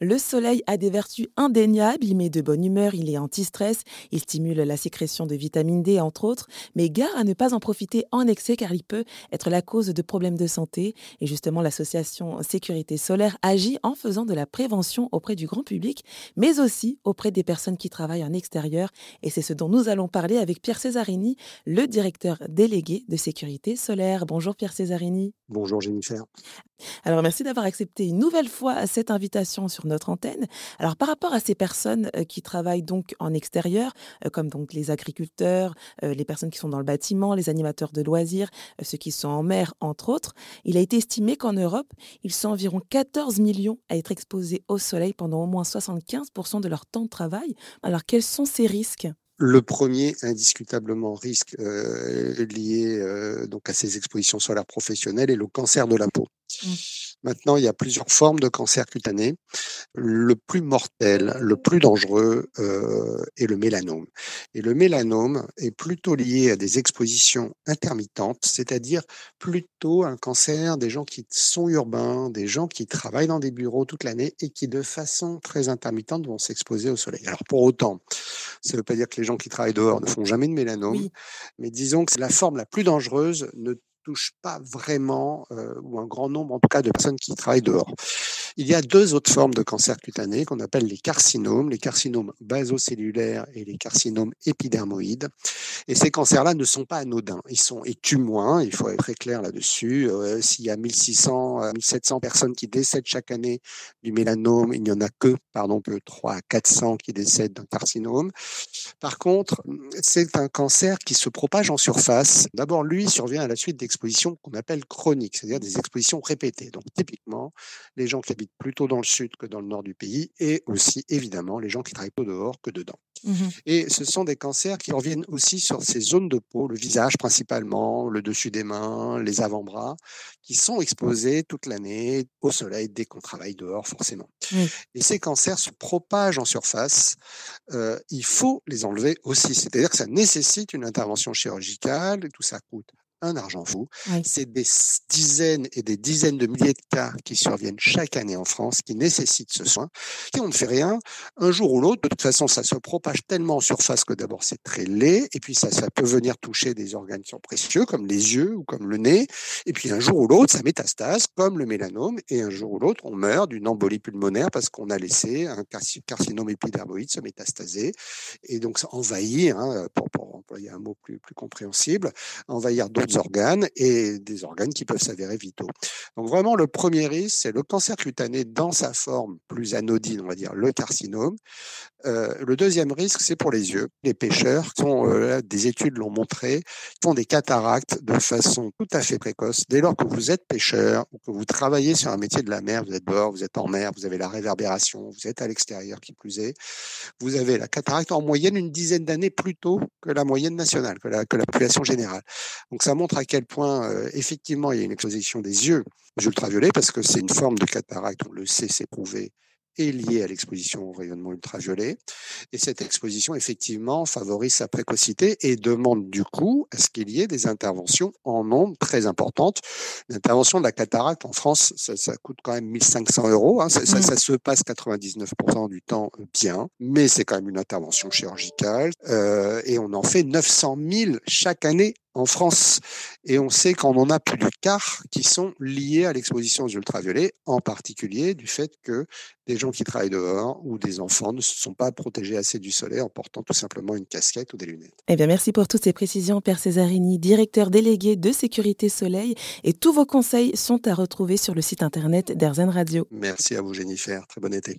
Le soleil a des vertus indéniables, il met de bonne humeur, il est anti-stress, il stimule la sécrétion de vitamine D entre autres, mais gare à ne pas en profiter en excès car il peut être la cause de problèmes de santé. Et justement, l'association Sécurité solaire agit en faisant de la prévention auprès du grand public, mais aussi auprès des personnes qui travaillent en extérieur. Et c'est ce dont nous allons parler avec Pierre Césarini, le directeur délégué de Sécurité solaire. Bonjour Pierre Césarini. Bonjour Jennifer. Alors merci d'avoir accepté une nouvelle fois cette invitation sur notre antenne. Alors par rapport à ces personnes euh, qui travaillent donc en extérieur, euh, comme donc les agriculteurs, euh, les personnes qui sont dans le bâtiment, les animateurs de loisirs, ceux qui sont en mer entre autres, il a été estimé qu'en Europe, ils sont environ 14 millions à être exposés au soleil pendant au moins 75% de leur temps de travail. Alors quels sont ces risques? Le premier, indiscutablement, risque euh, lié euh, donc à ces expositions solaires professionnelles est le cancer de la peau. Mmh. Maintenant, il y a plusieurs formes de cancer cutané. Le plus mortel, le plus dangereux euh, est le mélanome. Et le mélanome est plutôt lié à des expositions intermittentes, c'est-à-dire plutôt un cancer des gens qui sont urbains, des gens qui travaillent dans des bureaux toute l'année et qui, de façon très intermittente, vont s'exposer au soleil. Alors, pour autant, ça ne veut pas dire que les gens qui travaillent dehors ne font jamais de mélanome, mais disons que la forme la plus dangereuse ne touche pas vraiment, euh, ou un grand nombre en tout cas, de personnes qui travaillent dehors. Il y a deux autres formes de cancer cutané qu'on appelle les carcinomes, les carcinomes basocellulaires et les carcinomes épidermoïdes. Et ces cancers-là ne sont pas anodins. Ils sont et tuent moins, il faut être très clair là-dessus. Euh, s'il y a 1600 1700 personnes qui décèdent chaque année du mélanome, il n'y en a que, pardon, que 3 à 400 qui décèdent d'un carcinome. Par contre, c'est un cancer qui se propage en surface. D'abord, lui survient à la suite d'expositions expositions qu'on appelle chroniques, c'est-à-dire des expositions répétées. Donc typiquement, les gens qui habitent plutôt dans le sud que dans le nord du pays, et aussi évidemment les gens qui travaillent plutôt dehors que dedans. Mmh et ce sont des cancers qui reviennent aussi sur ces zones de peau, le visage principalement, le dessus des mains, les avant-bras, qui sont exposés toute l'année au soleil dès qu'on travaille dehors forcément. Et ces cancers se propagent en surface. Euh, il faut les enlever aussi, c'est-à-dire que ça nécessite une intervention chirurgicale, tout ça coûte un argent fou. C'est des dizaines et des dizaines de milliers de cas qui surviennent chaque année en France, qui nécessitent ce soin. Si on ne fait rien, un jour ou l'autre, de toute façon, ça se propage tellement en surface que d'abord c'est très laid, et puis ça, ça peut venir toucher des organes qui sont précieux, comme les yeux ou comme le nez, et puis un jour ou l'autre, ça métastase, comme le mélanome, et un jour ou l'autre, on meurt d'une embolie pulmonaire parce qu'on a laissé un carcinome épidermoïde se métastaser, et donc ça envahit, hein, pour, pour employer un mot plus, plus compréhensible, envahir organes et des organes qui peuvent s'avérer vitaux. Donc vraiment, le premier risque, c'est le cancer cutané dans sa forme plus anodine, on va dire le carcinome. Euh, le deuxième risque, c'est pour les yeux. Les pêcheurs, euh, des études l'ont montré, font des cataractes de façon tout à fait précoce. Dès lors que vous êtes pêcheur ou que vous travaillez sur un métier de la mer, vous êtes dehors, vous êtes en mer, vous avez la réverbération, vous êtes à l'extérieur qui plus est, vous avez la cataracte en moyenne une dizaine d'années plus tôt que la moyenne nationale, que la, que la population générale. Donc ça montre à quel point, euh, effectivement, il y a une exposition des yeux aux ultraviolets, parce que c'est une forme de cataracte, on le sait, c'est prouvé, est liée à l'exposition au rayonnement ultraviolet. Et cette exposition, effectivement, favorise sa précocité et demande du coup à ce qu'il y ait des interventions en nombre très importantes. L'intervention de la cataracte en France, ça, coûte quand même 1500 euros. Hein. Ça, ça, mmh. ça, se passe 99% du temps bien, mais c'est quand même une intervention chirurgicale. Euh, et on en fait 900 000 chaque année en France. Et on sait qu'on en a plus du quart qui sont liés à l'exposition aux ultraviolets, en particulier du fait que des gens qui travaillent dehors ou des enfants ne se sont pas protégés assez du soleil en portant tout simplement une casquette ou des lunettes. Eh bien, merci pour toutes ces précisions, Père Césarini, directeur délégué de Sécurité Soleil. Et tous vos conseils sont à retrouver sur le site internet d'Airzen Radio. Merci à vous, Jennifer. Très bon été.